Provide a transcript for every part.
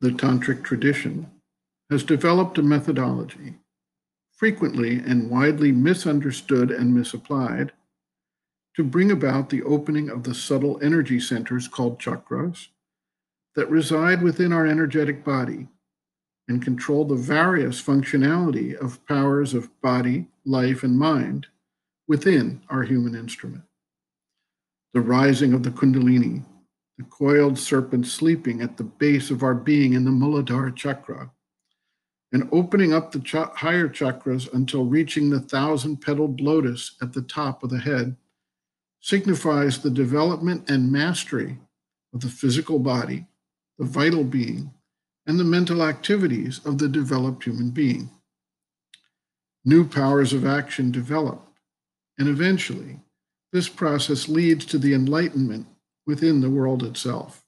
the Tantric tradition, has developed a methodology, frequently and widely misunderstood and misapplied, to bring about the opening of the subtle energy centers called chakras that reside within our energetic body and control the various functionality of powers of body, life, and mind within our human instrument. The rising of the Kundalini, the coiled serpent sleeping at the base of our being in the Muladhara chakra, and opening up the higher chakras until reaching the thousand petaled lotus at the top of the head, signifies the development and mastery of the physical body, the vital being, and the mental activities of the developed human being. New powers of action develop, and eventually, this process leads to the enlightenment within the world itself.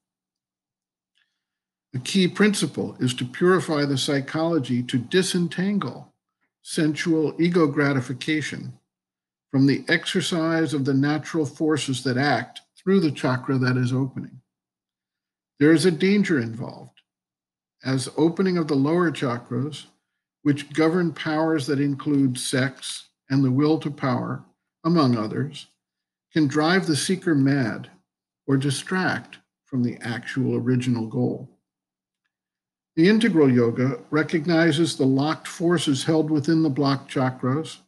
The key principle is to purify the psychology to disentangle sensual ego gratification from the exercise of the natural forces that act through the chakra that is opening. There is a danger involved, as opening of the lower chakras, which govern powers that include sex and the will to power, among others, can drive the seeker mad or distract from the actual original goal. The integral yoga recognizes the locked forces held within the blocked chakras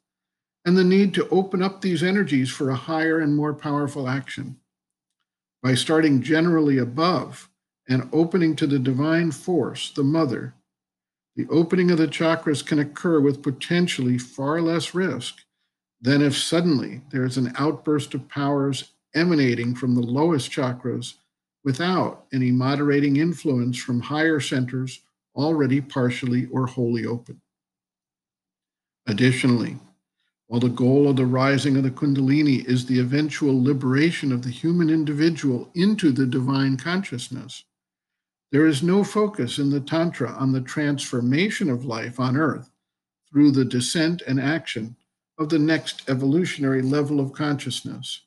and the need to open up these energies for a higher and more powerful action. By starting generally above and opening to the divine force, the mother, the opening of the chakras can occur with potentially far less risk than if suddenly there is an outburst of powers emanating from the lowest chakras without any moderating influence from higher centers already partially or wholly open. Additionally, while the goal of the rising of the Kundalini is the eventual liberation of the human individual into the divine consciousness, there is no focus in the Tantra on the transformation of life on earth through the descent and action of the next evolutionary level of consciousness,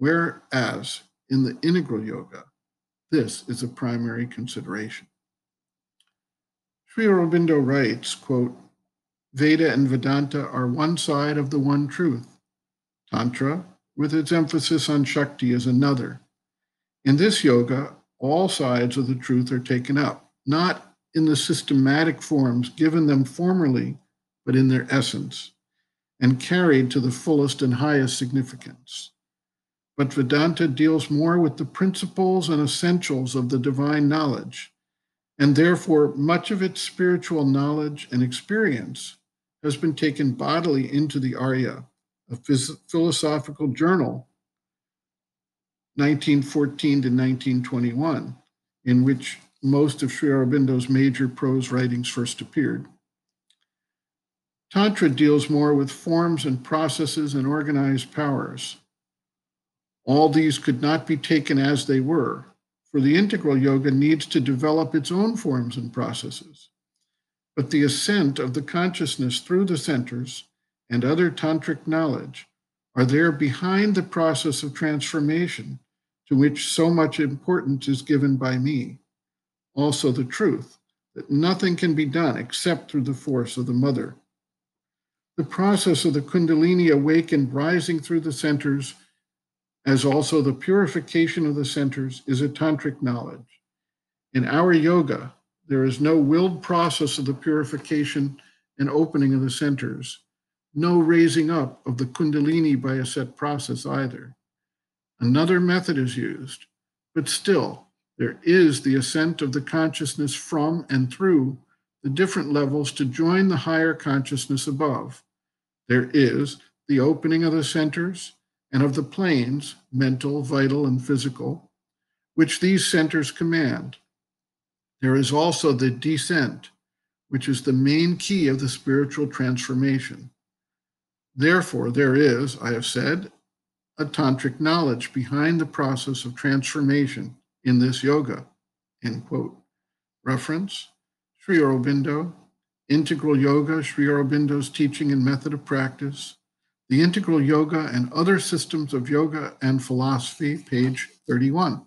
whereas in the integral yoga, this is a primary consideration. Sri Aurobindo writes, quote, Veda and Vedanta are one side of the one truth. Tantra, with its emphasis on Shakti, is another. In this yoga, all sides of the truth are taken up, not in the systematic forms given them formerly, but in their essence, and carried to the fullest and highest significance. But Vedanta deals more with the principles and essentials of the divine knowledge, and therefore much of its spiritual knowledge and experience has been taken bodily into the Arya, a philosophical journal, 1914 to 1921, in which most of Sri Aurobindo's major prose writings first appeared. Tantra deals more with forms and processes and organized powers. All these could not be taken as they were, for the integral yoga needs to develop its own forms and processes but the ascent of the consciousness through the centers and other tantric knowledge are there behind the process of transformation to which so much importance is given by me. Also, the truth that nothing can be done except through the force of the mother. The process of the Kundalini awakened rising through the centers, as also the purification of the centers, is a tantric knowledge. In our yoga, there is no willed process of the purification and opening of the centers, no raising up of the Kundalini by a set process either. Another method is used, but still, there is the ascent of the consciousness from and through the different levels to join the higher consciousness above. There is the opening of the centers and of the planes, mental, vital, and physical, which these centers command there is also the descent, which is the main key of the spiritual transformation. Therefore, there is, I have said, a tantric knowledge behind the process of transformation in this yoga. End quote. Reference Sri Aurobindo, Integral Yoga, Sri Aurobindo's teaching and method of practice, The Integral Yoga and Other Systems of Yoga and Philosophy, page 31.